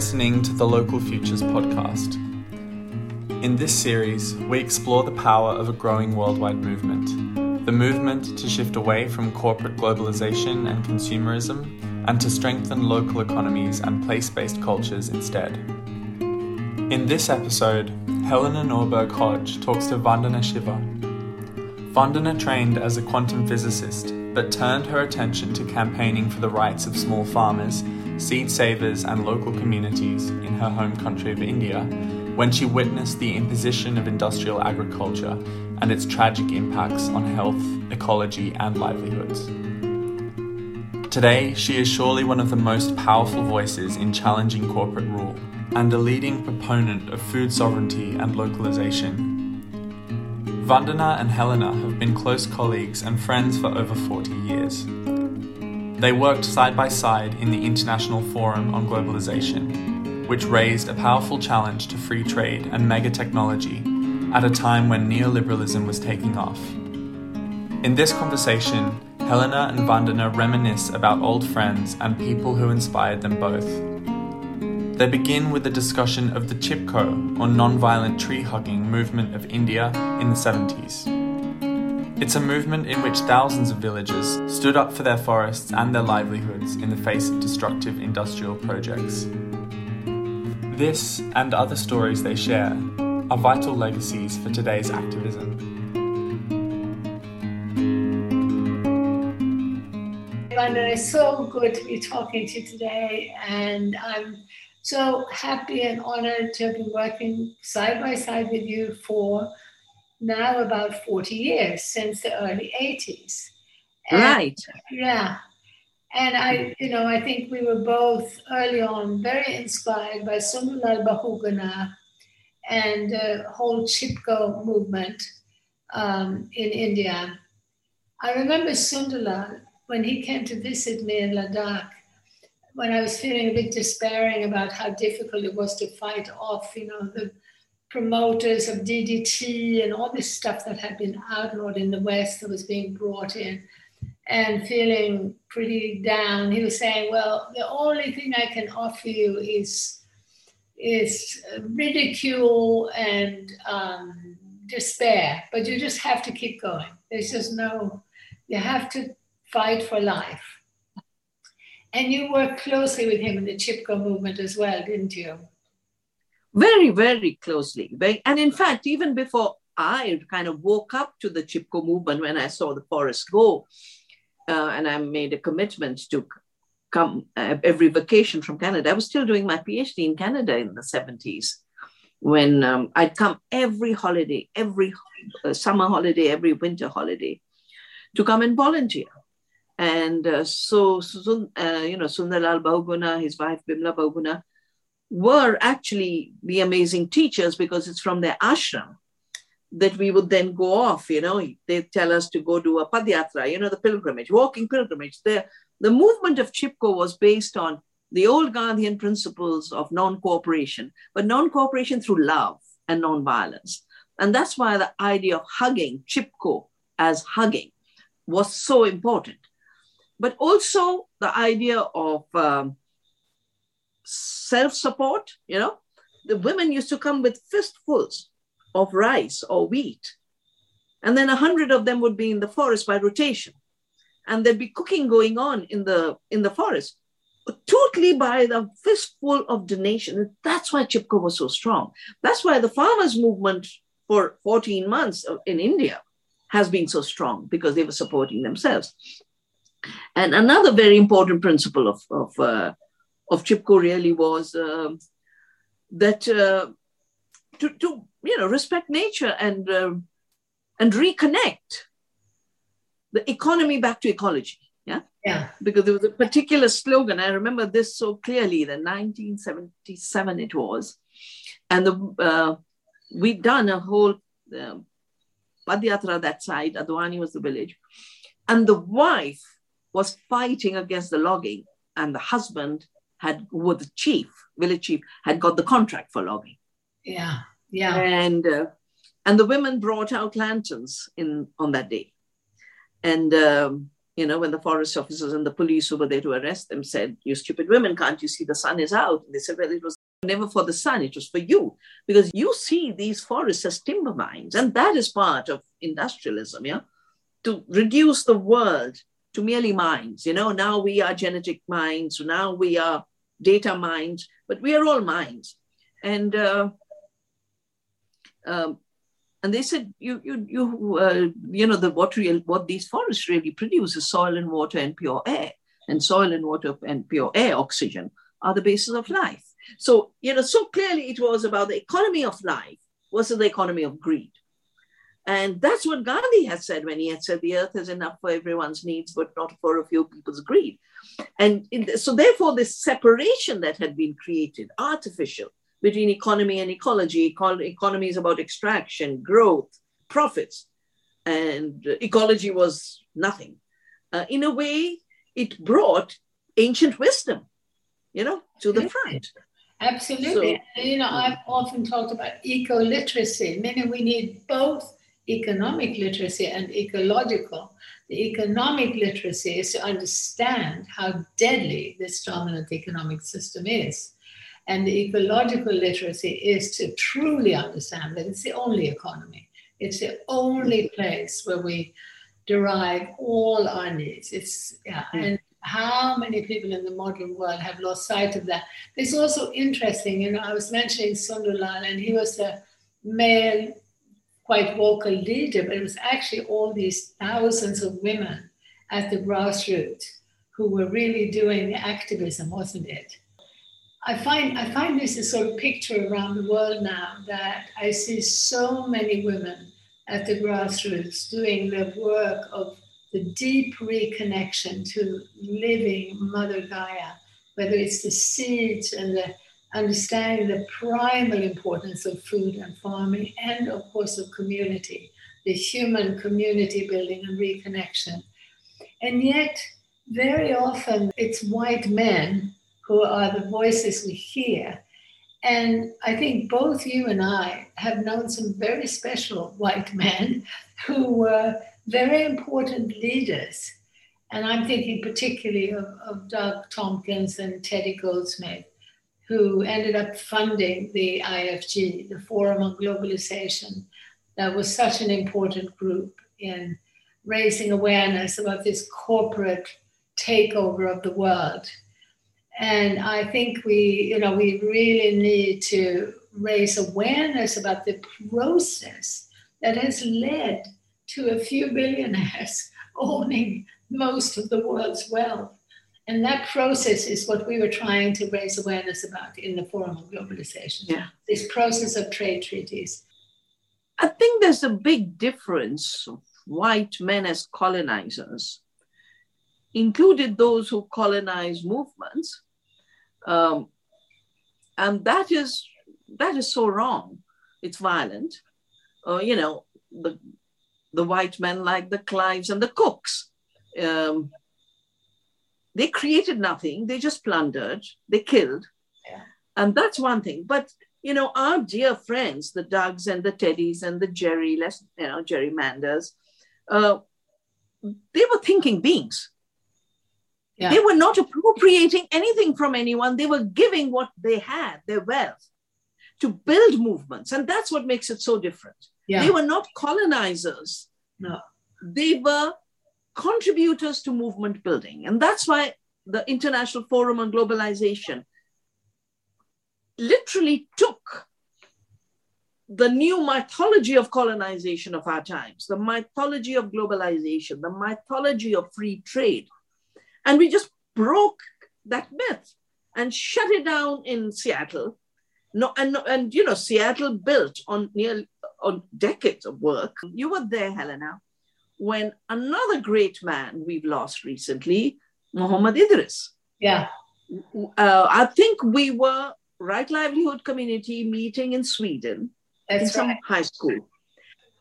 listening to the Local Futures podcast. In this series, we explore the power of a growing worldwide movement the movement to shift away from corporate globalization and consumerism and to strengthen local economies and place based cultures instead. In this episode, Helena Norberg Hodge talks to Vandana Shiva. Vandana trained as a quantum physicist but turned her attention to campaigning for the rights of small farmers seed savers, and local communities in her home country of India when she witnessed the imposition of industrial agriculture and its tragic impacts on health, ecology, and livelihoods. Today, she is surely one of the most powerful voices in challenging corporate rule and a leading proponent of food sovereignty and localization. Vandana and Helena have been close colleagues and friends for over 40 years. They worked side by side in the International Forum on Globalization, which raised a powerful challenge to free trade and mega technology at a time when neoliberalism was taking off. In this conversation, Helena and Vandana reminisce about old friends and people who inspired them both. They begin with a discussion of the Chipko, or non-violent tree hugging movement of India in the 70s. It's a movement in which thousands of villagers stood up for their forests and their livelihoods in the face of destructive industrial projects. This and other stories they share are vital legacies for today's activism. It's so good to be talking to you today, and I'm so happy and honored to have been working side by side with you for now about 40 years since the early 80s. And, right. Yeah. And I, you know, I think we were both early on very inspired by Sunderlal Bahuguna and the whole Chipko movement um, in India. I remember Sunderlal when he came to visit me in Ladakh, when I was feeling a bit despairing about how difficult it was to fight off, you know, the promoters of DDT and all this stuff that had been outlawed in the West that was being brought in and feeling pretty down. He was saying, Well, the only thing I can offer you is is ridicule and um, despair, but you just have to keep going. There's just no, you have to fight for life. And you worked closely with him in the Chipko movement as well, didn't you? very, very closely. And in fact, even before I kind of woke up to the Chipko movement when I saw the forest go, uh, and I made a commitment to come uh, every vacation from Canada. I was still doing my PhD in Canada in the 70s when um, I'd come every holiday, every uh, summer holiday, every winter holiday to come and volunteer. And uh, so, so uh, you know, Sunderlal Bahuguna, his wife Bimla Bahuguna, were actually the amazing teachers because it's from their ashram that we would then go off. You know, they tell us to go do a padyatra, you know, the pilgrimage, walking pilgrimage. The, the movement of Chipko was based on the old Gandhian principles of non cooperation, but non cooperation through love and non violence. And that's why the idea of hugging, Chipko as hugging, was so important. But also the idea of um, self support, you know, the women used to come with fistfuls of rice or wheat. And then a hundred of them would be in the forest by rotation. And there'd be cooking going on in the in the forest, totally by the fistful of donation. That's why Chipko was so strong. That's why the farmers' movement for 14 months in India has been so strong because they were supporting themselves. And another very important principle of, of uh, of Chipko really was uh, that uh, to, to you know respect nature and uh, and reconnect the economy back to ecology. Yeah, yeah. Because there was a particular slogan. I remember this so clearly. The 1977 it was, and the uh, we'd done a whole uh, Padyatra that side. Adwani was the village, and the wife was fighting against the logging, and the husband had was the chief, village chief, had got the contract for logging. Yeah, yeah. And uh, and the women brought out lanterns in on that day, and um, you know, when the forest officers and the police who were there to arrest them said, You stupid women, can't you see the sun is out? And they said, Well, it was never for the sun, it was for you. Because you see these forests as timber mines, and that is part of industrialism, yeah? To reduce the world to merely mines. You know, now we are genetic mines, now we are data mines, but we are all mines. And uh, um, and they said, you, you, you, uh, you know, the what real, what these forests really produce is soil and water and pure air, and soil and water and pure air, oxygen, are the basis of life. So, you know, so clearly it was about the economy of life versus the economy of greed. And that's what Gandhi had said when he had said the earth is enough for everyone's needs, but not for a few people's greed. And the, so, therefore, this separation that had been created, artificial, between economy and ecology. Econ- economy is about extraction, growth, profits, and ecology was nothing. Uh, in a way, it brought ancient wisdom, you know, to the front. Absolutely. So, you know, I've often talked about eco literacy, meaning we need both economic literacy and ecological. The economic literacy is to understand how deadly this dominant economic system is. And the ecological literacy is to truly understand that it's the only economy. It's the only place where we derive all our needs. It's yeah, mm. and how many people in the modern world have lost sight of that? It's also interesting, you know, I was mentioning Sunderlal, and he was a male, quite vocal leader, but it was actually all these thousands of women at the grassroots who were really doing the activism, wasn't it? I find I find this a sort of picture around the world now that I see so many women at the grassroots doing the work of the deep reconnection to living Mother Gaia, whether it's the seeds and the understanding the primal importance of food and farming, and of course of community, the human community building and reconnection. And yet, very often it's white men who are the voices we hear. And I think both you and I have known some very special white men who were very important leaders. And I'm thinking particularly of, of Doug Tompkins and Teddy Goldsmith, who ended up funding the IFG, the Forum on Globalization. That was such an important group in raising awareness about this corporate takeover of the world and I think we, you know, we really need to raise awareness about the process that has led to a few billionaires owning most of the world's wealth. And that process is what we were trying to raise awareness about in the Forum on Globalization. Yeah. This process of trade treaties. I think there's a big difference of white men as colonizers included those who colonize movements. Um, and that is that is so wrong. It's violent. Uh, you know, the the white men like the Clives and the Cooks. Um, they created nothing. They just plundered. They killed, yeah. and that's one thing. But you know, our dear friends, the Dougs and the teddies and the Jerry, less you know, Jerry Manders uh, they were thinking beings. Yeah. They were not appropriating anything from anyone. They were giving what they had, their wealth, to build movements. And that's what makes it so different. Yeah. They were not colonizers. No. They were contributors to movement building. And that's why the International Forum on Globalization literally took the new mythology of colonization of our times, the mythology of globalization, the mythology of free trade, and we just broke that myth and shut it down in Seattle. No, and, and you know, Seattle built on nearly on decades of work. You were there, Helena, when another great man we've lost recently, Muhammad Idris. Yeah. Uh, I think we were Right Livelihood Community meeting in Sweden That's in some right. high school.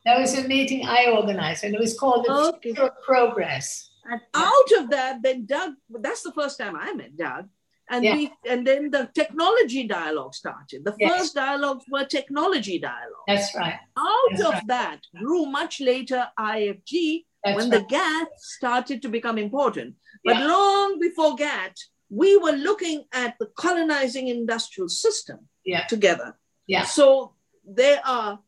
That was a meeting I organized, and it was called the Okay. Future of Progress. And out of that, then Doug, that's the first time I met Doug. And Yeah. we and then the technology dialogue started. The Yes. first dialogues were technology dialogue. That's right. Out That's of right. that grew much later IFG, That's when right. the GATT started to become important. But yeah. long before GATT, we were looking at the colonizing industrial system yeah. together. Yeah. So there are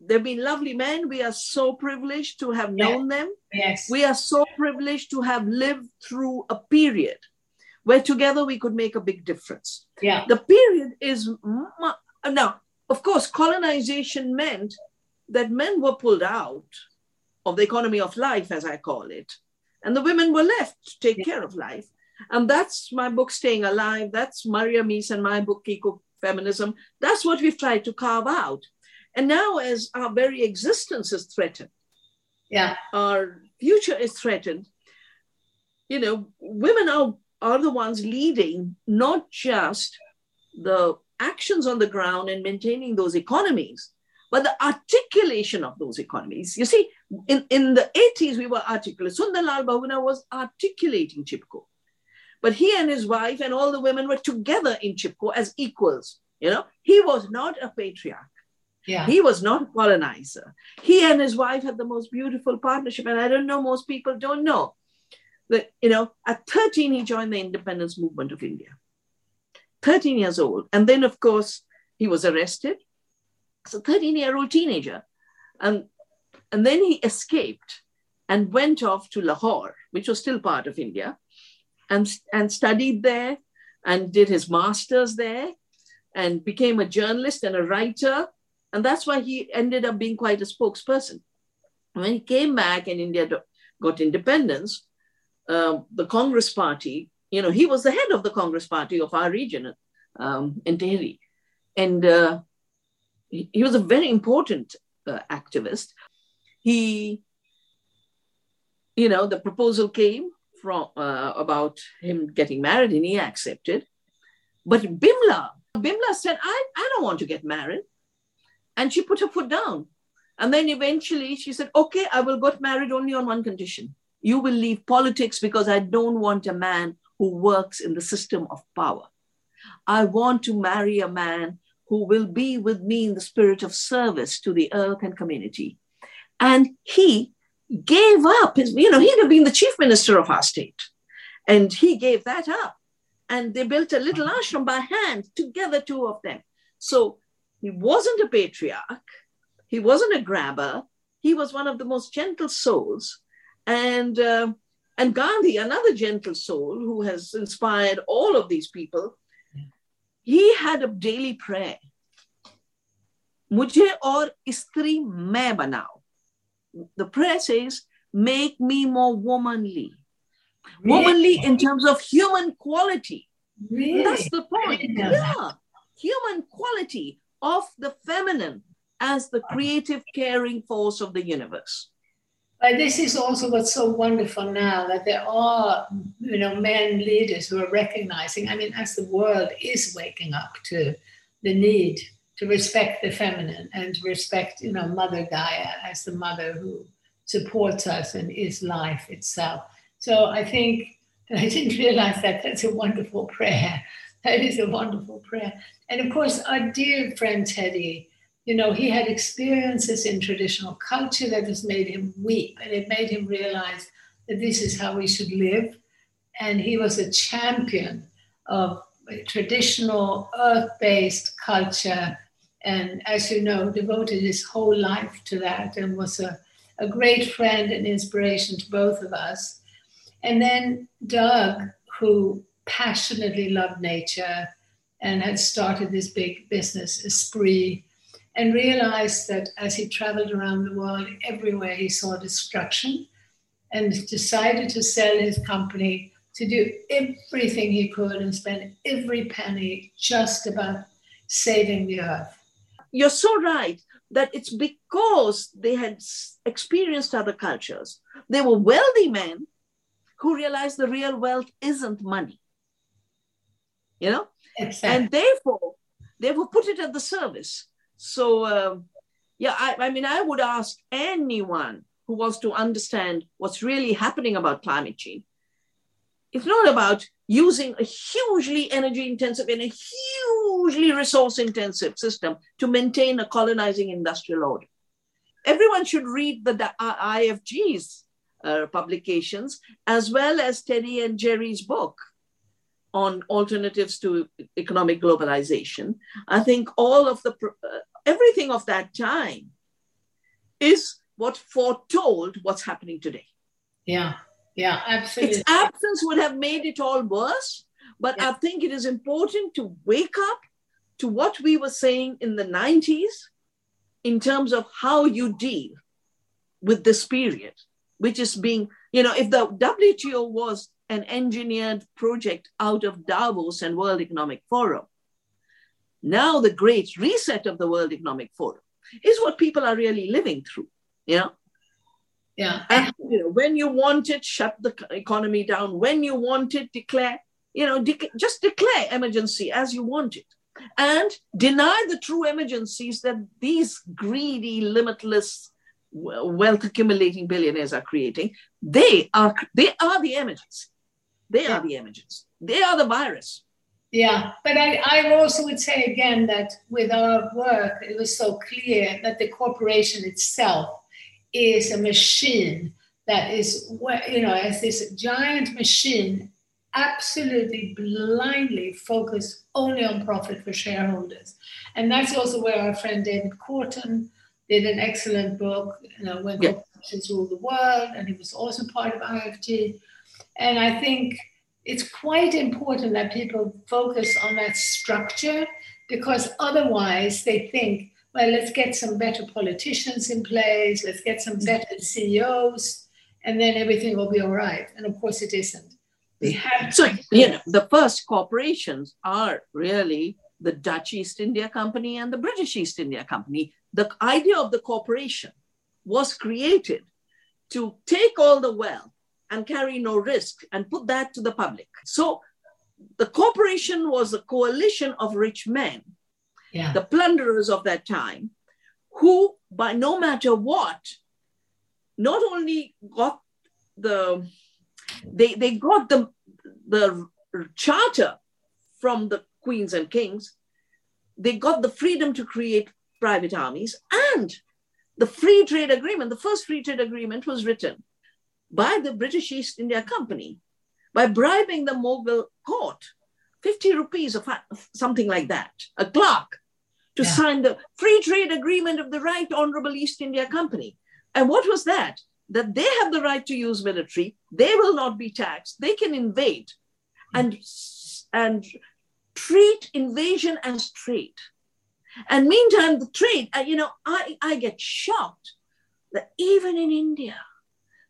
they've been lovely men. We are so privileged to have known them. Yes. We are so privileged to have lived through a period where together we could make a big difference. Yeah. The period is now, of course, colonization meant that men were pulled out of the economy of life, as I call it, and the women were left to take yeah. care of life. And that's my book, Staying Alive. That's Maria Mies and my book, Eco Feminism. That's what we've tried to carve out. And now, as our very existence is threatened, yeah, our future is threatened. You know, women are are the ones leading not just the actions on the ground and maintaining those economies, but the articulation of those economies. You see, in, in the 80s, we were articulate. Sundarlal Bahuguna was articulating Chipko. But he and his wife and all the women were together in Chipko as equals. You know, he was not a patriarch. Yeah. He was not a colonizer. He and his wife had the most beautiful partnership. And I don't know, most people don't know that, you know, at 13, he joined the independence movement of India. 13 years old. And then, of course, he was arrested. So 13 year old teenager. And, and then he escaped and went off to Lahore, which was still part of India, and, and studied there and did his master's there and became a journalist and a writer. And that's why he ended up being quite a spokesperson. When he came back and India got independence, uh, the Congress Party, you know, he was the head of the Congress Party of our region um, in Tehri. And uh, he, he, was a very important uh, activist. He, you know, the proposal came from uh, about him getting married and he accepted. But Bimla, Bimla said, I, I don't want to get married. And she put her foot down. And then eventually she said, okay, I will get married only on one condition. You will leave politics because I don't want a man who works in the system of power. I want to marry a man who will be with me in the spirit of service to the earth and community. And he gave up his, you know, he'd have been the chief minister of our state. And he gave that up and they built a little ashram by hand together, two of them. So he wasn't a patriarch, he wasn't a grabber, he was one of the most gentle souls. And uh, and Gandhi, another gentle soul who has inspired all of these people, he had a daily prayer. मुझे और स्त्री मैं बनाओ. The prayer says, make me more womanly. Womanly in terms of human quality. Really? That's the point. Yeah. Human quality of the feminine as the creative, caring force of the universe. But this is also what's so wonderful now that there are, you know, men leaders who are recognizing. I mean, as the world is waking up to the need to respect the feminine and respect, you know, Mother Gaia as the mother who supports us and is life itself. So I think that I didn't realize that. That's a wonderful prayer. That is a wonderful prayer. And of course, our dear friend Teddy, you know, he had experiences in traditional culture that has made him weep and it made him realize that this is how we should live. And he was a champion of traditional earth based culture. And as you know, devoted his whole life to that and was a, a great friend and inspiration to both of us. And then Doug, who passionately loved nature and had started this big business, Esprit, and realized that as he traveled around the world, everywhere he saw destruction, and decided to sell his company to do everything he could and spend every penny just about saving the earth. You're so right that it's because they had experienced other cultures. They were wealthy men who realized the real wealth isn't money. You know? Exactly. And therefore, therefore put it at the service so, uh, yeah, I, I mean, I would ask anyone who wants to understand what's really happening about climate change. It's not about using a hugely energy intensive and a hugely resource intensive system to maintain a colonizing industrial order. Everyone should read the IFG's uh, publications, as well as Teddy and Jerry's book on alternatives to economic globalization. I think all of the uh, everything of that time is what foretold what's happening today. Yeah, yeah, absolutely. Its absence would have made it all worse, but yeah. I think it is important to wake up to what we were saying in the 90s in terms of how you deal with this period, which is being, you know, if the WTO was an engineered project out of Davos and World Economic Forum, now the great reset of the World Economic Forum is what people are really living through, you know? Yeah. And, you know, when you want it, shut the economy down. When you want it, declare, you know, de- just declare emergency as you want it and deny the true emergencies that these greedy, limitless, wealth accumulating billionaires are creating. They are they are the emergency. They are the images. They are the virus. Yeah, but I, I also would say again that with our work, it was so clear that the corporation itself is a machine that is, you know, as this giant machine absolutely blindly focused only on profit for shareholders. And that's also where our friend David Korten did an excellent book, you know, When yeah. Corporations Rule the World, and he was also part of IFG. And I think it's quite important that people focus on that structure because otherwise they think, well, let's get some better politicians in place, let's get some mm-hmm. better CEOs, and then everything will be all right. And of course, it isn't. Mm-hmm. So, you know, the first corporations are really the Dutch East India Company and the British East India Company. The idea of the corporation was created to take all the wealth and carry no risk and put that to the public. So the corporation was a coalition of rich men, yeah. the plunderers of that time, who, by no matter what, not only got the they they got the the charter from the queens and kings. They got the freedom to create private armies and the free trade agreement. The first free trade agreement was written by the British East India Company by bribing the Mughal court 50 rupees or something like that, a clerk, to yeah. sign the free trade agreement of the Right Honorable East India Company. And what was that? that they have the right to use military, they will not be taxed, they can invade and, and treat invasion as trade. And meantime, the trade, uh, you know, I, I get shocked that even in India,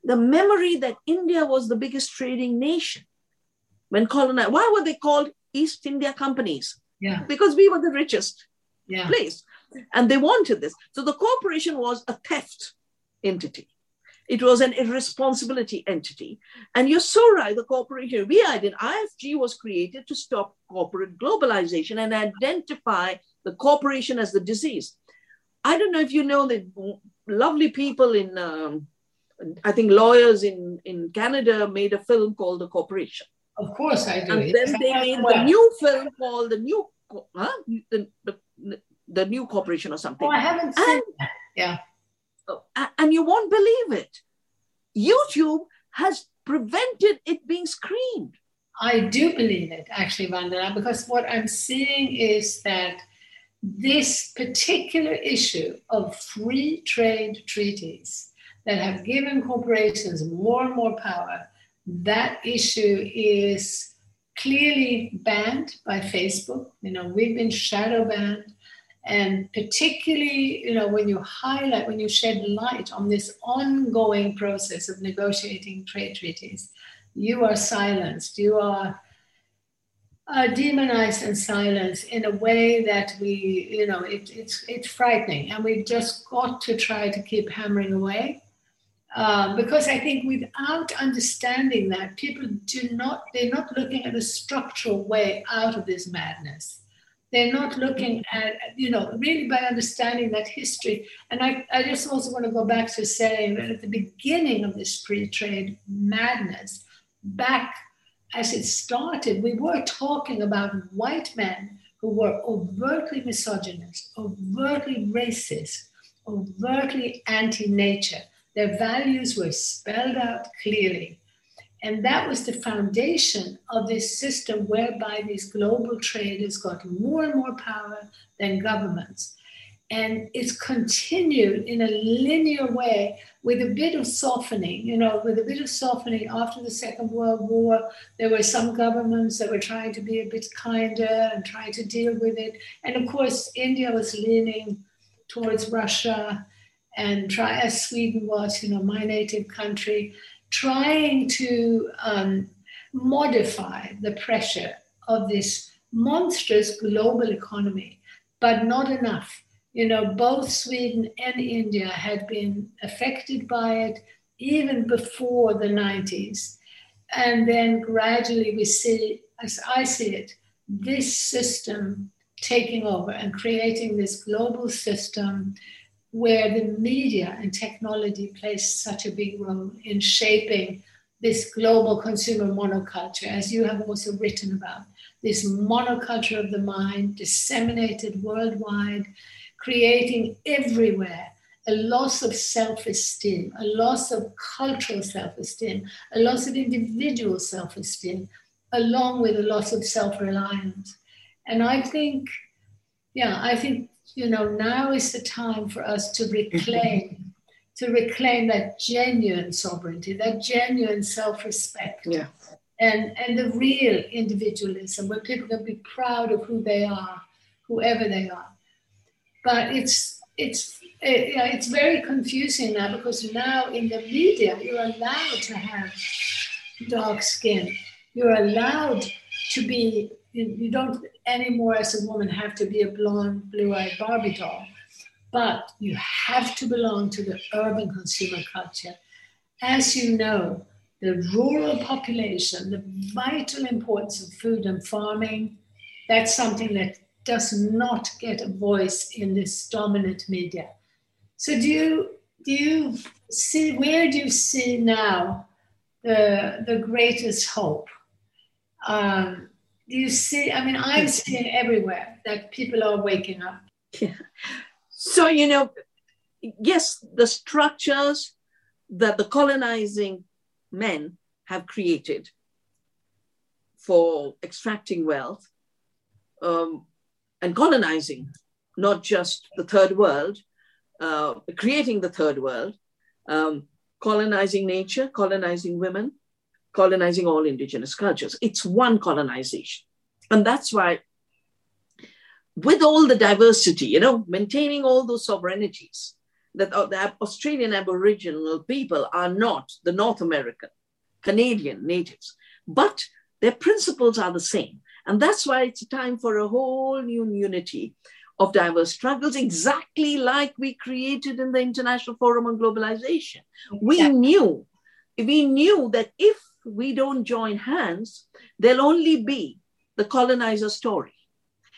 the memory that India was the biggest trading nation when colonized, why were they called East India companies? Yeah. Because we were the richest yeah. place. And they wanted this. So the corporation was a theft entity. It was an irresponsibility entity. And you're so right, the corporation, we did, IFG was created to stop corporate globalization and identify the corporation as the disease. I don't know if you know the lovely people in, um, I think lawyers in, in Canada made a film called The Corporation. Of course I do. And then they made the new film called The New, huh? the, the, the New Corporation or something. Oh, I haven't seen and, that. Yeah oh, and you won't believe it. YouTube has prevented it being screened. I do believe it, actually, Vandana, because what I'm seeing is that this particular issue of free trade treaties that have given corporations more and more power, that issue is clearly banned by Facebook. You know, we've been shadow banned. And particularly, you know, when you highlight, when you shed light on this ongoing process of negotiating trade treaties, you are silenced. You are uh, demonized and silenced in a way that we, you know, it, it's it's frightening, and we've just got to try to keep hammering away. Um, because I think without understanding that, people do not, they're not looking at a structural way out of this madness. They're not looking at, you know, really by understanding that history. And I, I just also want to go back to saying that at the beginning of this free trade madness, back as it started, we were talking about white men who were overtly misogynist, overtly racist, overtly anti nature. Their values were spelled out clearly. And that was the foundation of this system whereby these global traders got more and more power than governments. And it's continued in a linear way with a bit of softening, you know, with a bit of softening after the Second World War. There were some governments that were trying to be a bit kinder and trying to deal with it. And of course, India was leaning towards Russia and try as Sweden was, you know, my native country trying to um, modify the pressure of this monstrous global economy, but not enough. You know, both Sweden and India had been affected by it even before the 90s. And then gradually we see, as I see it, this system taking over and creating this global system where the media and technology plays such a big role in shaping this global consumer monoculture, as you have also written about, this monoculture of the mind disseminated worldwide, creating everywhere a loss of self esteem, a loss of cultural self esteem, a loss of individual self esteem, along with a loss of self reliance. And I think, yeah, I think you know, now is the time for us to reclaim, to reclaim that genuine sovereignty, that genuine self-respect. Yeah. And, and the real individualism where people can be proud of who they are, whoever they are. But it's it's eh, it, it's very confusing now because now in the media you're allowed to have dark skin. You're allowed to be you, don't anymore as a woman have to be a blonde, blue-eyed Barbie doll, but you have to belong to the urban consumer culture. As you know, the rural population, the vital importance of food and farming, that's something that does not get a voice in this dominant media. So do you do you see where do you see now the the greatest hope? Um, you see i mean i'm seeing everywhere that people are waking up yeah. so you know yes the structures that the colonizing men have created for extracting wealth um, and colonizing not just the third world uh, creating the third world um, colonizing nature colonizing women colonizing all indigenous cultures. It's one colonization. And that's why, with all the diversity, you know, maintaining all those sovereignties, that uh, the Australian Aboriginal people are not the North American, Canadian natives, but their principles are the same. And that's why it's a time for a whole new unity of diverse struggles, exactly like we created in the International Forum on Globalization. We yeah. knew, we knew that if we don't join hands, there'll only be the colonizer story.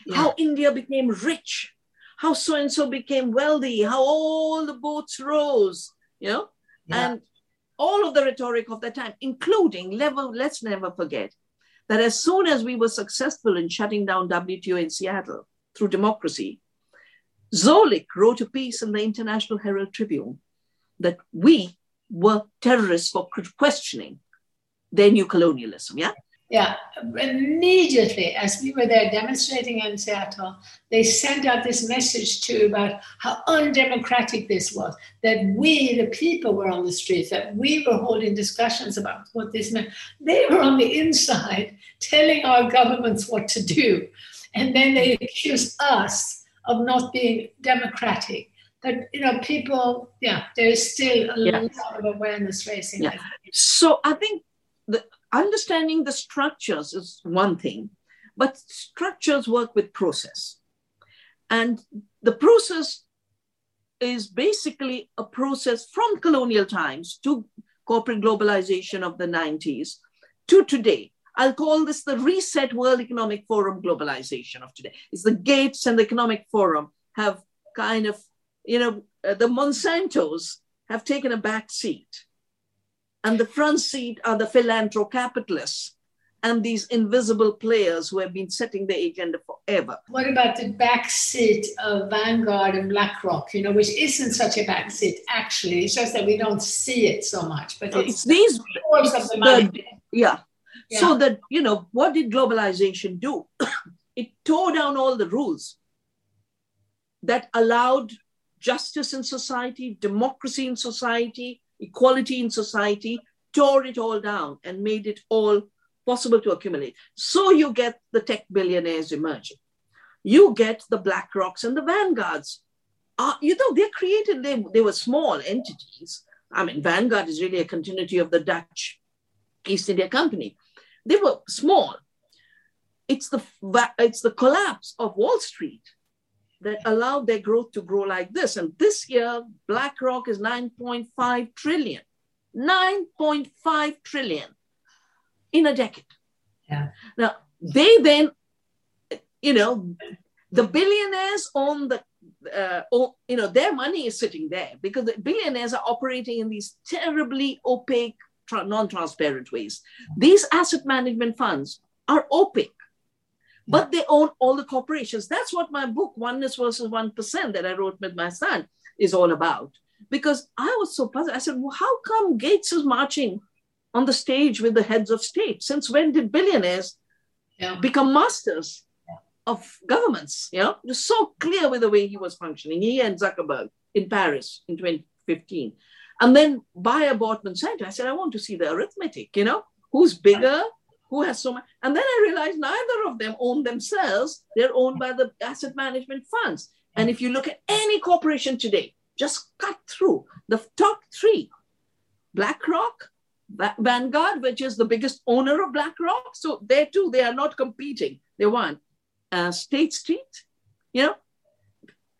Yeah. How India became rich, how so and so became wealthy, how all the boats rose, you know, yeah. and all of the rhetoric of that time, including, never, let's never forget that as soon as we were successful in shutting down WTO in Seattle through democracy, Zoellick wrote a piece in the International Herald Tribune that we were terrorists for questioning their new colonialism. Yeah. Yeah, immediately as we were there demonstrating in Seattle, they sent out this message too about how undemocratic this was. That we, the people, were on the streets. That we were holding discussions about what this meant. They were on the inside telling our governments what to do, and then they accused us of not being democratic. But you know, people, yeah, there is still a yeah. lot of awareness raising. Yeah. So I think the understanding the structures is one thing, but structures work with process. And the process is basically a process from colonial times to corporate globalization of the 90s to today. I'll call this the reset World Economic Forum globalization of today. It's the Gates and the Economic Forum have kind of, you know, uh, the Monsantos have taken a back seat and the front seat are the philanthrocapitalists and these invisible players who have been setting the agenda forever. What about the backseat of Vanguard and BlackRock, you know, which isn't such a backseat actually. It's just that we don't see it so much, but it's, it's these it's of the money. yeah. Yeah. So that, you know, what did globalization do? it tore down all the rules that allowed justice in society, democracy in society, equality in society, tore it all down and made it all possible to accumulate. So you get the tech billionaires emerging. You get the Black Rocks and the Vanguards. Uh, you know, they're created, they, they were small entities. I mean, Vanguard is really a continuity of the Dutch East India Company. They were small. It's the, it's the collapse of Wall Street that allowed their growth to grow like this. And this year, BlackRock is 9.5 trillion. 9.5 trillion in a decade. Yeah. Now, they then, you know, the billionaires own the, uh, own, you know, their money is sitting there because the billionaires are operating in these terribly opaque, tra- non transparent ways. These asset management funds are opaque but they own all the corporations. That's what my book, Oneness versus 1%, that I wrote with my son, is all about. Because I was so puzzled. I said, well, how come Gates is marching on the stage with the heads of state? Since when did billionaires Yeah. become masters of governments? You know, it was so clear with the way he was functioning. He and Zuckerberg in Paris in 2015. And then Bayer bought Monsanto. I said, I want to see the arithmetic, you know, who's bigger, who has so much. And then I realized neither of them own themselves. They're owned by the asset management funds. And if you look at any corporation today, just cut through the top three BlackRock, Vanguard, which is the biggest owner of BlackRock. So there too, they are not competing. They want uh, State Street, you know,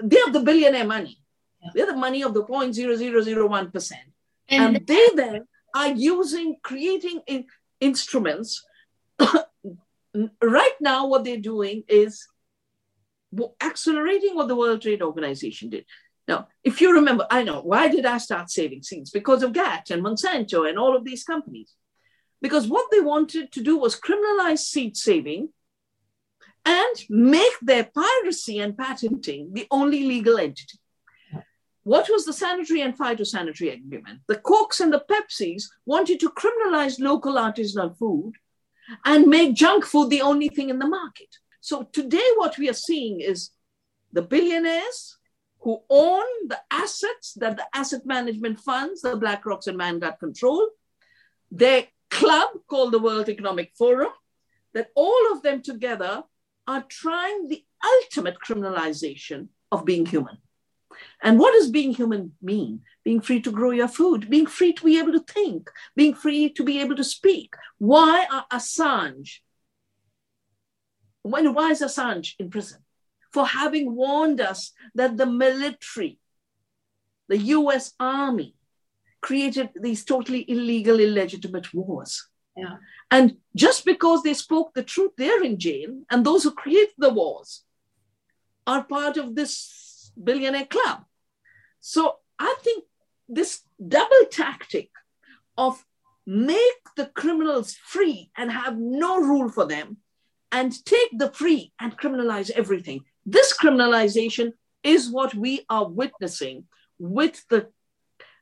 they have the billionaire money. They're the money of the 0.0001%. And, And they then are using, creating in, instruments. right now, what they're doing is accelerating what the World Trade Organization did. Now, if you remember, I know why did I start saving seeds? Because of GATT and Monsanto and all of these companies. Because what they wanted to do was criminalize seed saving and make their piracy and patenting the only legal entity. What was the sanitary and phytosanitary agreement? The Cokes and the Pepsis wanted to criminalize local artisanal food and make junk food the only thing in the market. So today, what we are seeing is the billionaires who own the assets that the asset management funds, the Black Rocks and Vanguard control, their club called the World Economic Forum, that all of them together are trying the ultimate criminalization of being human. And what does being human mean? Being free to grow your food, being free to be able to think, being free to be able to speak. Why are Assange? When, why is Assange in prison? For having warned us that the military, the US Army, created these totally illegal, illegitimate wars. Yeah. And just because they spoke the truth, they're in jail. And those who create the wars are part of this billionaire club. So I think this double tactic of make the criminals free and have no rule for them and take the free and criminalize everything. This criminalization is what we are witnessing with the,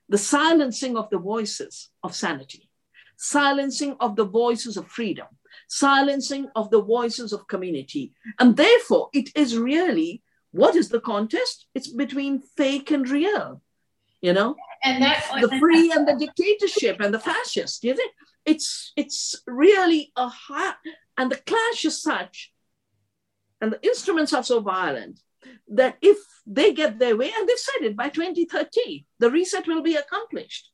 the silencing of the voices of sanity, silencing of the voices of freedom, silencing of the voices of community. And therefore, it is really what is the contest? It's between fake and real, you know, and that's the free and the dictatorship and the fascist. You think it's it's really a high, and the clash is such, and the instruments are so violent that if they get their way, and they've said it by 2030, the reset will be accomplished.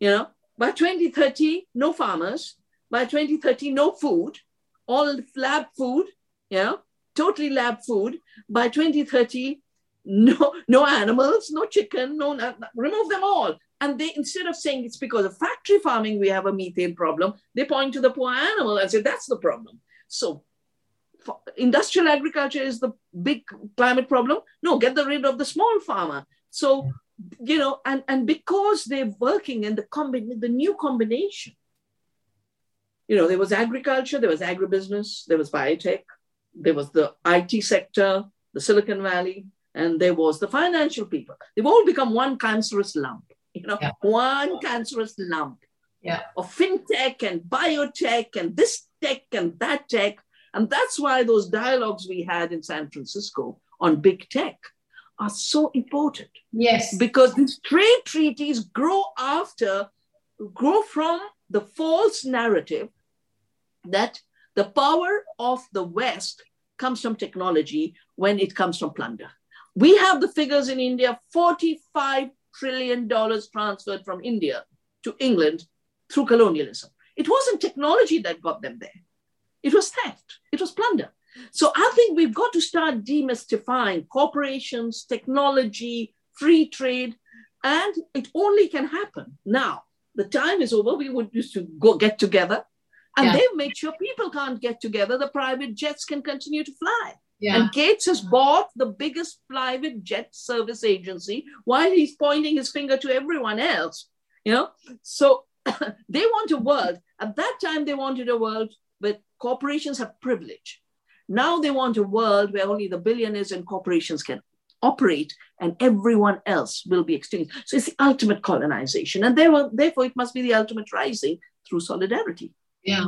You know, by 2030, no farmers. By 2030, no food, all lab food. You know, totally lab food. By 2030, no, no animals, no chicken, no, no remove them all. And they, instead of saying it's because of factory farming we have a methane problem, they point to the poor animal and say that's the problem. So industrial agriculture is the big climate problem. No, get the rid of the small farmer. So, you know, and, and because they're working in the combi- the new combination you know, there was agriculture, there was agribusiness, there was biotech, there was the IT sector, the Silicon Valley, and there was the financial people. They've all become one cancerous lump, you know, yeah. one cancerous lump yeah. of fintech and biotech and this tech and that tech. And that's why those dialogues we had in San Francisco on big tech are so important. Yes. Because these trade treaties grow after, grow from the false narrative that the power of the West comes from technology when it comes from plunder. We have the figures in India $45 trillion transferred from India to England through colonialism. It wasn't technology that got them there, it was theft, it was plunder. So I think we've got to start demystifying corporations, technology, free trade, and it only can happen now. The time is over. We would used to go get together, and yeah. they've made sure people can't get together. The private jets can continue to fly. Yeah. And Gates has bought the biggest private jet service agency while he's pointing his finger to everyone else. You know, so they want a world. At that time, they wanted a world where corporations have privilege. Now they want a world where only the billionaires and corporations can operate and everyone else will be extinct. So it's the ultimate colonization. And therefore, it must be the ultimate rising through solidarity. Yeah.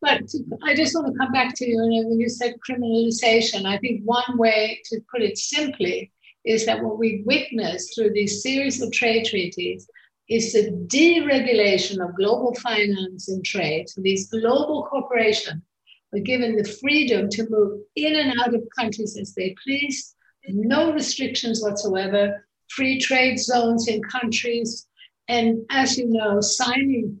But I just want to come back to you know, when you said criminalization. I think one way to put it simply is that what we've witnessed through these series of trade treaties is the deregulation of global finance and trade. So these global corporations were given the freedom to move in and out of countries as they please, no restrictions whatsoever, free trade zones in countries, and as you know, signing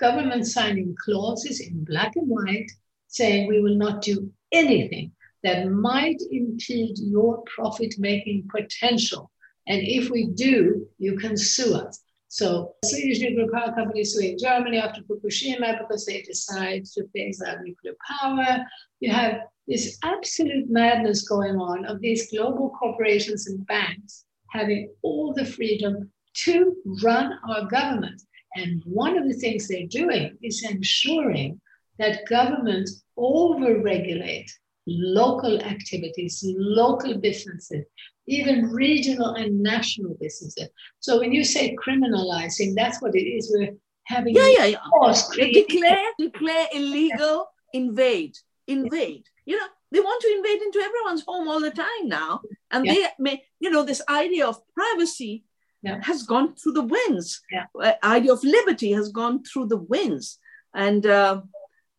government signing clauses in black and white saying we will not do anything that might impede your profit making potential. And if we do, you can sue us. So Swedish nuclear power companies suing Germany after Fukushima because they decide to phase out nuclear power. You have this absolute madness going on of these global corporations and banks having all the freedom to run our government. And one of the things they're doing is ensuring that governments overregulate local activities, local businesses, even regional and national businesses. So when you say criminalizing, that's what it is. We're having yeah, yeah, yeah. declare, declare illegal, invade, invade. You know, they want to invade into everyone's home all the time now, and yeah. they may, you know, this idea of privacy yeah. has gone through the winds. Yeah. Uh, idea of liberty has gone through the winds, and uh,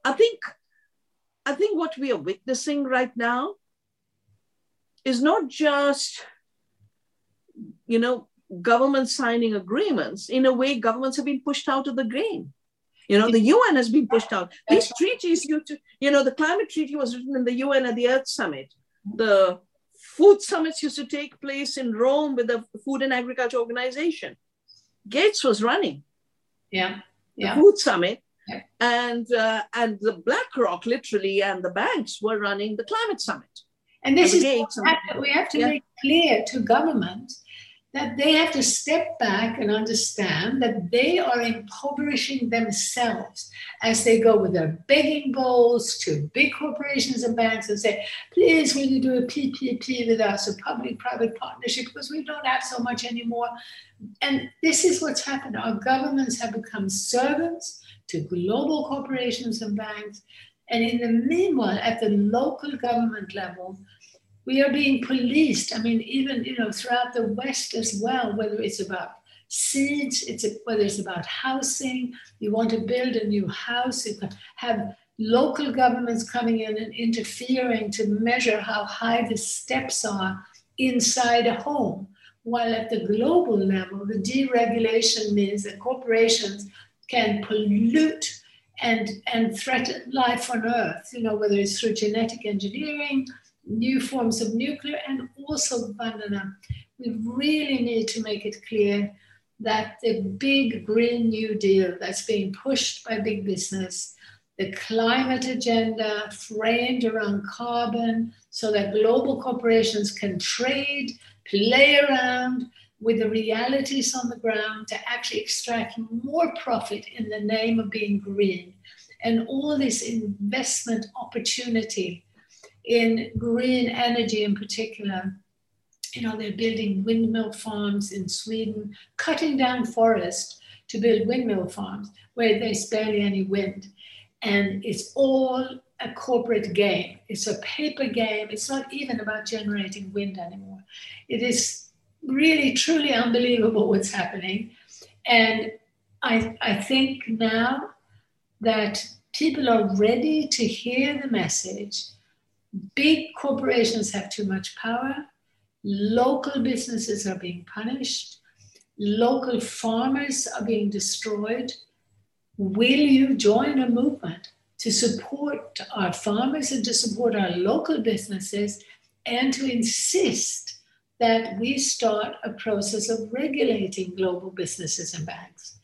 I think, I think what we are witnessing right now is not just, you know, government signing agreements. In a way, governments have been pushed out of the game. You know, the UN has been pushed out. These treaties, you, to, you know, the climate treaty was written in the UN at the Earth Summit. The food summits used to take place in Rome with the Food and Agriculture Organization. Gates was running. Yeah. yeah. The food summit. Yeah. And uh, and the BlackRock literally and the banks were running the climate summit. And this is we have to, we have to yeah. make clear to government that they have to step back and understand that they are impoverishing themselves as they go with their begging bowls to big corporations and banks and say, please, will you do a PPP with us, a public private partnership, because we don't have so much anymore. And this is what's happened. Our governments have become servants to global corporations and banks. And in the meanwhile, at the local government level, we are being policed. I mean, even you know throughout the West as well. Whether it's about seeds, it's a, whether it's about housing. You want to build a new house, you have local governments coming in and interfering to measure how high the steps are inside a home. While at the global level, the deregulation means that corporations can pollute and, and threaten life on Earth, you know, whether it's through genetic engineering new forms of nuclear and also Vandana. We really need to make it clear that the big Green New Deal that's being pushed by big business, the climate agenda framed around carbon so that global corporations can trade, play around with the realities on the ground to actually extract more profit in the name of being green and all this investment opportunity in green energy in particular. You know, they're building windmill farms in Sweden, cutting down forest to build windmill farms where there's barely any wind. And it's all a corporate game. It's a paper game. It's not even about generating wind anymore. It is really, truly unbelievable what's happening. And I, I think now that people are ready to hear the message. Big corporations have too much power. Local businesses are being punished. Local farmers are being destroyed. Will you join a movement to support our farmers and to support our local businesses and to insist that we start a process of regulating global businesses and banks.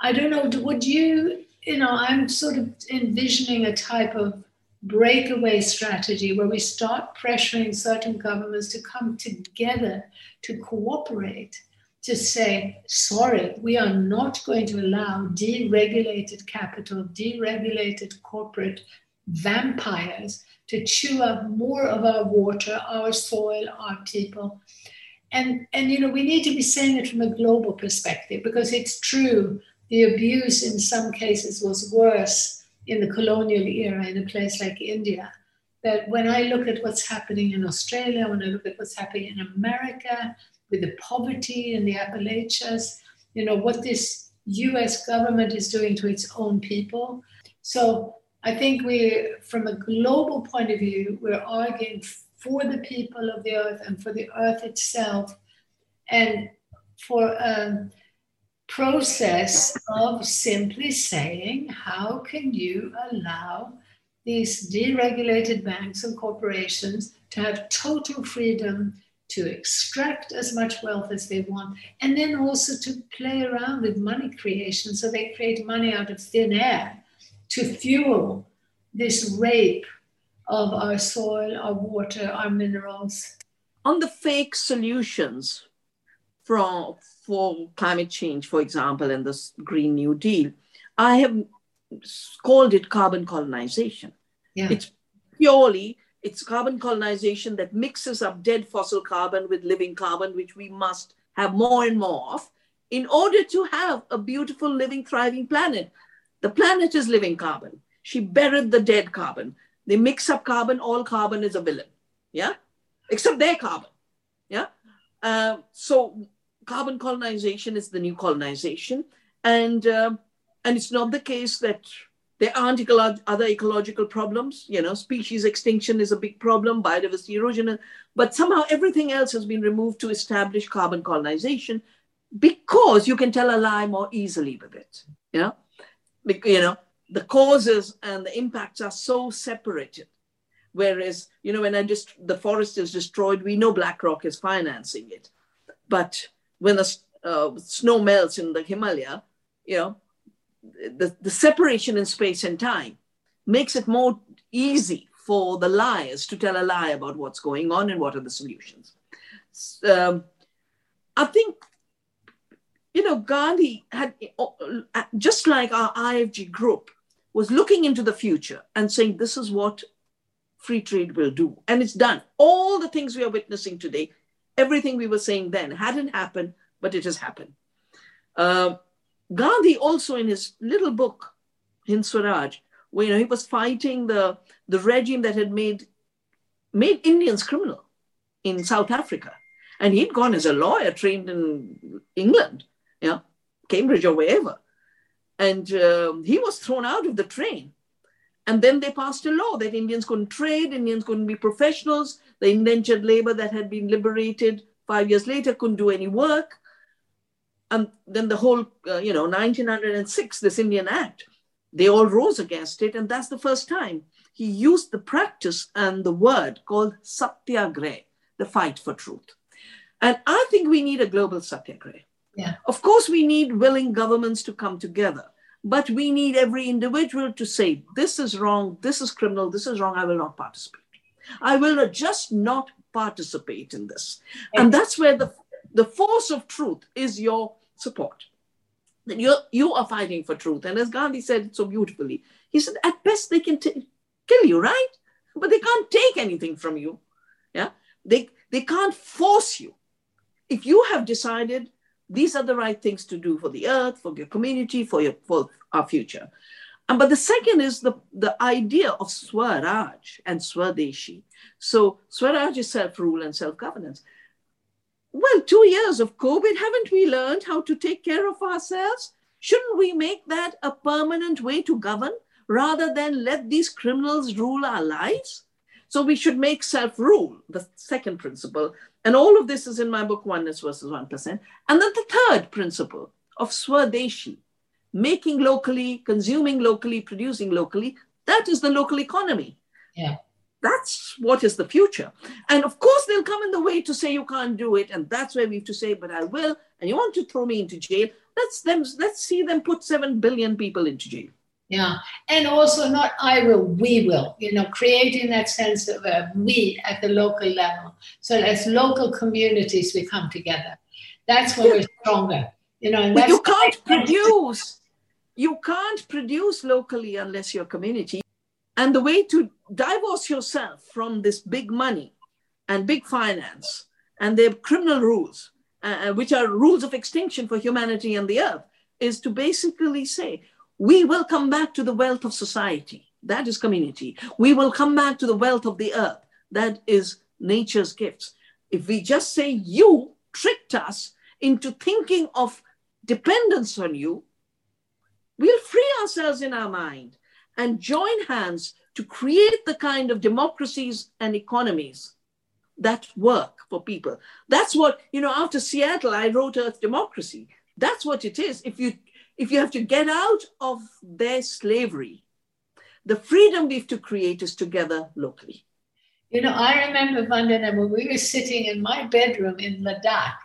I don't know, would you, you know, I'm sort of envisioning a type of breakaway strategy where we start pressuring certain governments to come together to cooperate to say, sorry, we are not going to allow deregulated capital, deregulated corporate vampires to chew up more of our water, our soil, our people. And, and you know, we need to be saying it from a global perspective because it's true. The abuse in some cases was worse in the colonial era in a place like India. That when I look at what's happening in Australia, when I look at what's happening in America, with the poverty in the Appalachias, you know, what this US government is doing to its own people. So I think we, from a global point of view, we're arguing for the people of the earth and for the earth itself and for a process of simply saying, how can you allow these deregulated banks and corporations to have total freedom to extract as much wealth as they want, and then also to play around with money creation. So they create money out of thin air to fuel this rape of our soil, our water, our minerals. On the fake solutions from, for climate change, for example, and this Green New Deal, I have called it carbon colonization. Yeah. It's purely it's carbon colonization that mixes up dead fossil carbon with living carbon, which we must have more and more of in order to have a beautiful, living, thriving planet. The planet is living carbon. She buried the dead carbon. They mix up carbon, all carbon is a villain. Yeah? Except their carbon. Yeah? Uh, so carbon colonization is the new colonization. And, uh, and it's not the case that there aren't other ecological problems. You know, species extinction is a big problem, biodiversity erosion, but somehow everything else has been removed to establish carbon colonization because you can tell a lie more easily with it. You know, you know the causes and the impacts are so separated. Whereas, you know, when I just the forest is destroyed, we know BlackRock is financing it, but when the uh, snow melts in the Himalaya, you know, the, the separation in space and time makes it more easy for the liars to tell a lie about what's going on and what are the solutions. Um, I think, you know, Gandhi had, uh, just like our IFG group, was looking into the future and saying, this is what free trade will do. And it's done. All the things we are witnessing today, everything we were saying then hadn't happened, but it has happened. Uh, Gandhi also in his little book, Hind Swaraj, where you know, he was fighting the, the regime that had made, made Indians criminal in South Africa. And he'd gone as a lawyer trained in England, you know, Cambridge or wherever. And um, he was thrown out of the train. And then they passed a law that Indians couldn't trade, Indians couldn't be professionals. The indentured labor that had been liberated five years later couldn't do any work and then the whole, uh, you know, 1906, this Indian Act, they all rose against it. And that's the first time he used the practice and the word called satyagraha, the fight for truth. And I think we need a global satyagraha. Yeah. Of course, we need willing governments to come together, but we need every individual to say, this is wrong, this is criminal, this is wrong, I will not participate. I will just not participate in this. And that's where the, the force of truth is your support. That you you are fighting for truth. And as Gandhi said so beautifully, he said, at best they can t- kill you, right? But they can't take anything from you. Yeah, they they can't force you. If you have decided these are the right things to do for the earth, for your community, for your for our future. And but the second is the, the idea of Swaraj and Swadeshi. So Swaraj is self-rule and self-governance. Well, two years of COVID, haven't we learned how to take care of ourselves? Shouldn't we make that a permanent way to govern rather than let these criminals rule our lives? So we should make self rule, the second principle. And all of this is in my book, Oneness versus 1%. And then the third principle of Swadeshi, making locally, consuming locally, producing locally, that is the local economy. Yeah. That's what is the future. And of course, they'll come in the way to say you can't do it. And that's where we have to say, but I will. And you want to throw me into jail? Let's them let's see them put seven billion people into jail. Yeah. And also not I will, we will, you know, creating that sense of a we at the local level. So as local communities we come together. That's when yeah. we're stronger. You know, but you can't produce you can't produce locally unless your community. And the way to divorce yourself from this big money and big finance and their criminal rules, uh, uh, which are rules of extinction for humanity and the earth, is to basically say, we will come back to the wealth of society. That is community. We will come back to the wealth of the earth. That is nature's gifts. If we just say you tricked us into thinking of dependence on you, we'll free ourselves in our mind and join hands to create the kind of democracies and economies that work for people. That's what, you know, after Seattle, I wrote Earth Democracy. That's what it is. If you if you have to get out of their slavery, the freedom we have to create is together locally. You know, I remember Vandana when we were sitting in my bedroom in Ladakh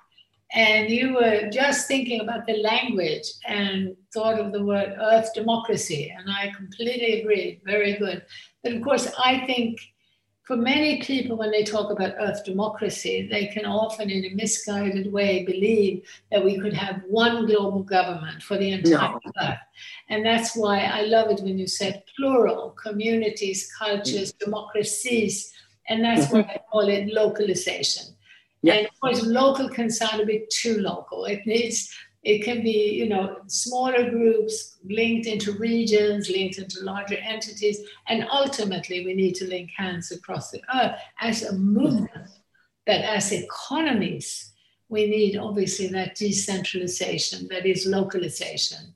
and you were just thinking about the language and thought of the word earth democracy and i completely agree very good but of course i think for many people when they talk about earth democracy they can often in a misguided way believe that we could have one global government for the entire no. earth and that's why i love it when you said plural communities cultures mm. democracies and that's mm-hmm. why i call it localization yeah. And of course, local can sound a bit too local. It needs, it can be, you know, smaller groups linked into regions, linked into larger entities. And ultimately, we need to link hands across the earth as a movement, that as economies, we need obviously that decentralization, that is localization.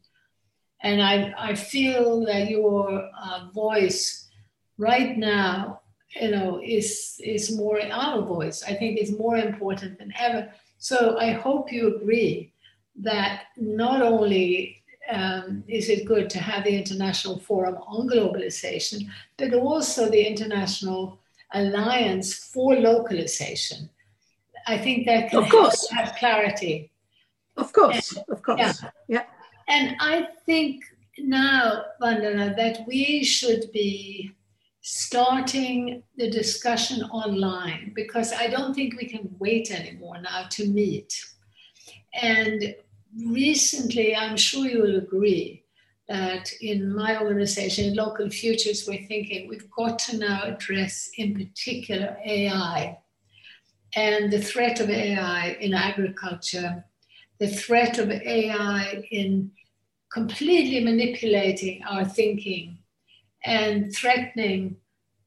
And I, I feel that your uh, voice right now you know, is is more in our voice. I think is more important than ever. So I hope you agree that not only um, is it good to have the International Forum on Globalization, but also the International Alliance for Localization. I think that can of course. have clarity. Of course, and, of course. Yeah. yeah. And I think now, Vandana, that we should be starting the discussion online because I don't think we can wait anymore now to meet. And recently, I'm sure you will agree that in my organization, Local Futures, we're thinking we've got to now address, in particular, AI and the threat of AI in agriculture, the threat of AI in completely manipulating our thinking and threatening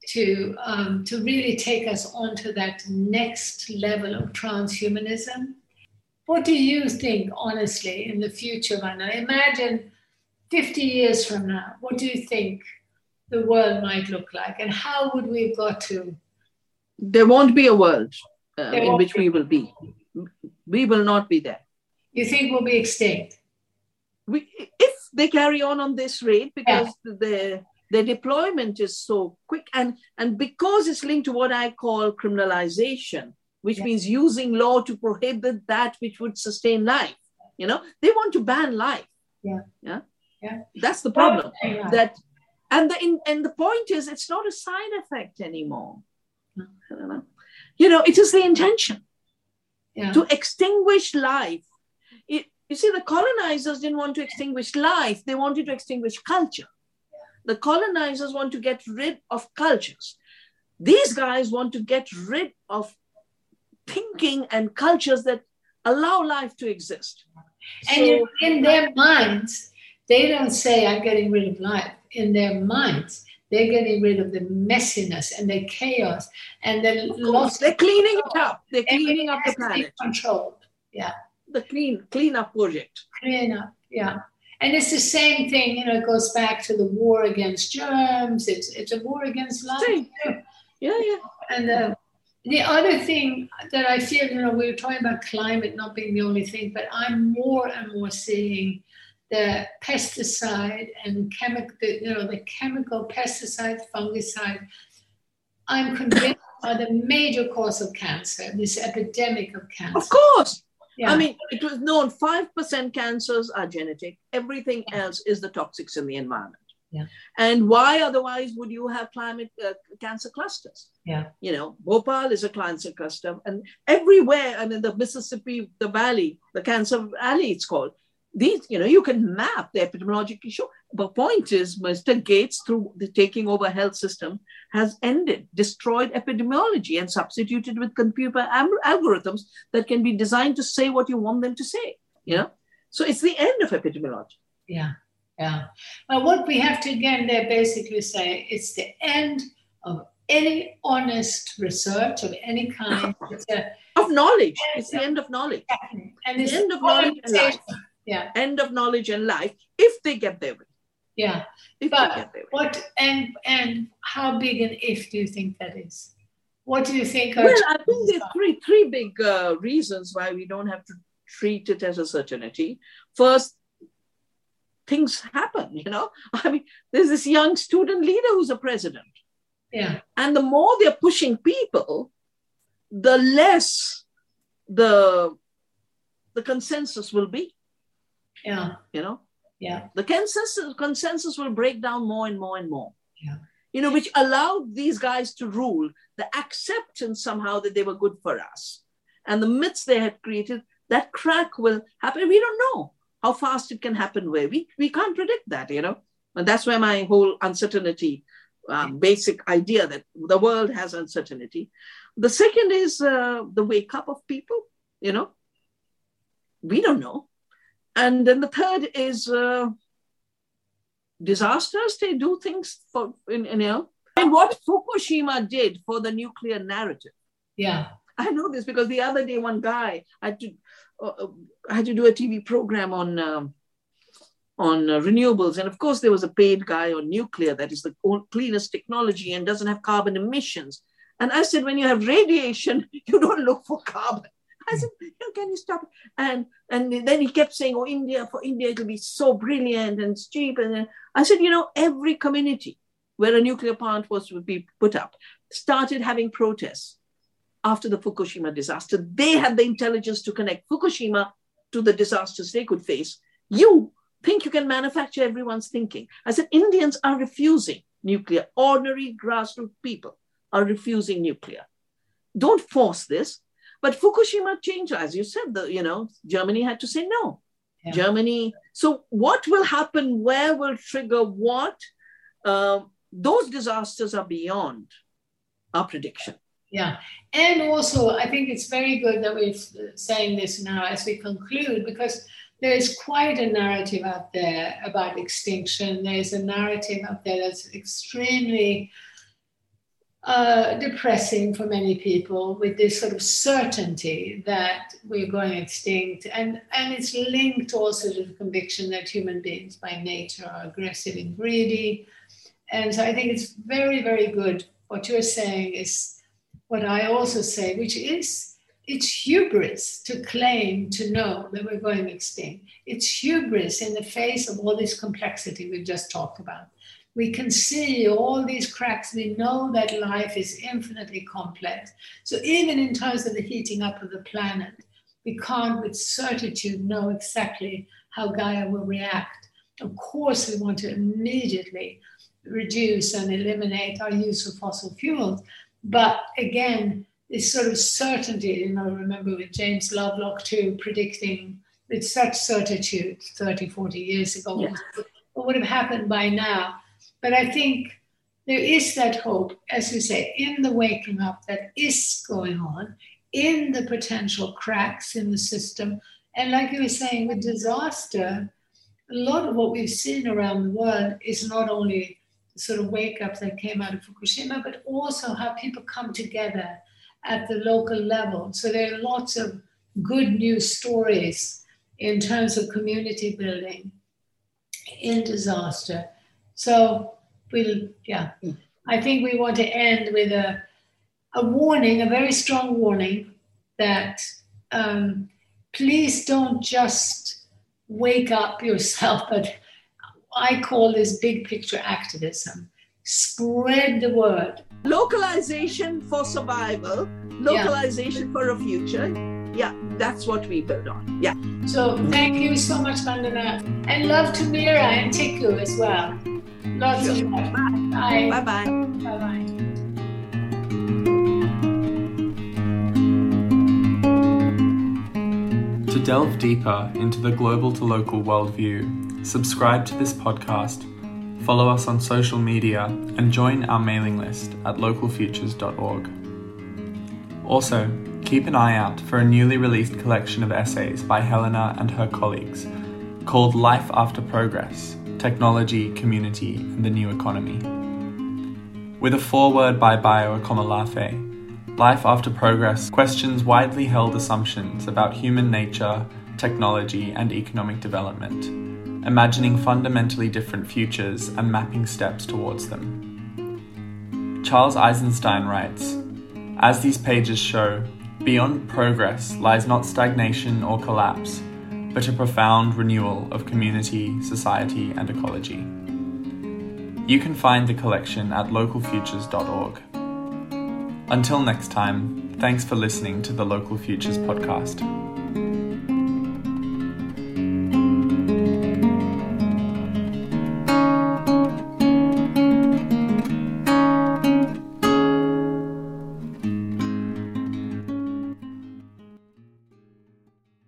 to um, to really take us onto that next level of transhumanism. What do you think, honestly, in the future, Vanna? Imagine 50 years from now, what do you think the world might look like, and how would we have got to? There won't be a world uh, in which be. we will be. We will not be there. You think we'll be extinct? We, if they carry on on this rate, because yeah. the the deployment is so quick and and because it's linked to what i call criminalization which yeah. means using law to prohibit that which would sustain life you know? They want to ban life. Yeah. Yeah? Yeah. That's the problem. Yeah. that and the in, and the point is it's not a side effect anymore. You know it is the intention yeah. to extinguish life. It, You see, the colonizers didn't want to extinguish life, they wanted to extinguish culture. The colonizers want to get rid of cultures. These guys want to get rid of thinking and cultures that allow life to exist. And so, in their minds, they don't say, I'm getting rid of life. In their minds, they're getting rid of the messiness and the chaos and the loss. They're cleaning it up. They're cleaning up the planet. Controlled. Yeah. The clean clean up project. Clean up. Yeah. And it's the same thing, you know, it goes back to the war against germs. It's it's a war against life. Too. Yeah, yeah. And uh, the other thing that I feel, you know, we were talking about climate not being the only thing, but I'm more and more seeing the pesticide and chemical, you know, the chemical pesticide, fungicide. I'm convinced are the major cause of cancer, this epidemic of cancer. Of course. Yeah. I mean, it was known 5% cancers are genetic. Everything else is the toxics in the environment. Yeah. And why otherwise would you have climate uh, cancer clusters? Yeah. You know, Bhopal is a cancer cluster, and everywhere, I mean, the Mississippi, the valley, the Cancer Valley, it's called. These, you know, you can map the epidemiological show. The point is, Mr. Gates, through the taking over health system, has ended, destroyed epidemiology, and substituted with computer algorithms that can be designed to say what you want them to say. You know, so it's the end of epidemiology. Yeah. Yeah. Well, what we have to again there basically say it's the end of any honest research of any kind. A, of knowledge. It's the end of knowledge. And it's the end of knowledge and life. Yeah. End of knowledge and life if they get their way. Yeah. If but what and and how big an if do you think that is? What do you think? Well, I think there are three three big uh, reasons why we don't have to treat it as a certainty. First, things happen, you know. I mean, there's this young student leader who's a president. Yeah. And the more they're pushing people, the less the the consensus will be. Yeah. You know? Yeah. The consensus consensus will break down more and more and more. Yeah. You know, which allowed these guys to rule the acceptance somehow that they were good for us. And the myths they had created, that crack will happen. We don't know how fast it can happen where we, we can't predict that, you know. And that's where my whole uncertainty, um, basic idea that the world has uncertainty. The second is uh, the wake up of people, you know. We don't know. And then the third is uh, disasters. They do things for, in, you know. And what Fukushima did for the nuclear narrative. Yeah. I know this because the other day, one guy had to uh, uh, I had to do a TV program on um, on uh, renewables, and of course there was a paid guy on nuclear that is the cleanest technology and doesn't have carbon emissions. And I said, when you have radiation, you don't look for carbon. I said, can you stop? And and then he kept saying, oh, India, for India, it'll be so brilliant and cheap. And I said, you know, every community where a nuclear plant was to be put up started having protests after the Fukushima disaster. They had the intelligence to connect Fukushima to the disasters they could face. You think you can manufacture everyone's thinking. I said, Indians are refusing nuclear. Ordinary grassroots people are refusing nuclear. Don't force this. But Fukushima changed, as you said, the, you know, Germany had to say no. Yeah. Germany. So what will happen? Where will trigger what? Uh, those disasters are beyond our prediction. Yeah. And also, I think it's very good that we're saying this now as we conclude because there is quite a narrative out there about extinction. There's a narrative out there that's extremely uh, depressing for many people with this sort of certainty that we're going extinct. And, and it's linked also to the conviction that human beings by nature are aggressive and greedy. And so I think it's very, very good. What you're saying is what I also say, which is it's hubris to claim to know that we're going extinct. It's hubris in the face of all this complexity we've just talked about. We can see all these cracks. We know that life is infinitely complex. So, even in terms of the heating up of the planet, we can't with certitude know exactly how Gaia will react. Of course, we want to immediately reduce and eliminate our use of fossil fuels. But again, this sort of certainty, you know, remember with James Lovelock too, predicting with such certitude 30, 40 years ago Yeah. what would have happened by now. But I think there is that hope, as you say, in the waking up that is going on, in the potential cracks in the system. And like you were saying, with disaster, a lot of what we've seen around the world is not only the sort of wake up that came out of Fukushima, but also how people come together at the local level. So there are lots of good news stories in terms of community building in disaster. So we'll, yeah, I think we want to end with a, a warning, a very strong warning that um, please don't just wake up yourself, but I call this big picture activism. Spread the word. Localization for survival, localization for a future. Yeah, that's what we build on. Yeah. So thank you so much, Vandana. And love to Mira and Tiku as well. Lots of love. Bye. Bye bye. Bye bye. To delve deeper into the global to local worldview, subscribe to this podcast, follow us on social media, and join our mailing list at localfutures.org. Also, keep an eye out for a newly released collection of essays by Helena and her colleagues called Life After Progress Technology, Community, and the New Economy. With a foreword by Bayo Akomolafe, Life After Progress questions widely held assumptions about human nature, technology, and economic development, imagining fundamentally different futures and mapping steps towards them. Charles Eisenstein writes As these pages show, beyond progress lies not stagnation or collapse, but a profound renewal of community, society, and ecology. You can find the collection at localfutures.org. Until next time, thanks for listening to the Local Futures podcast.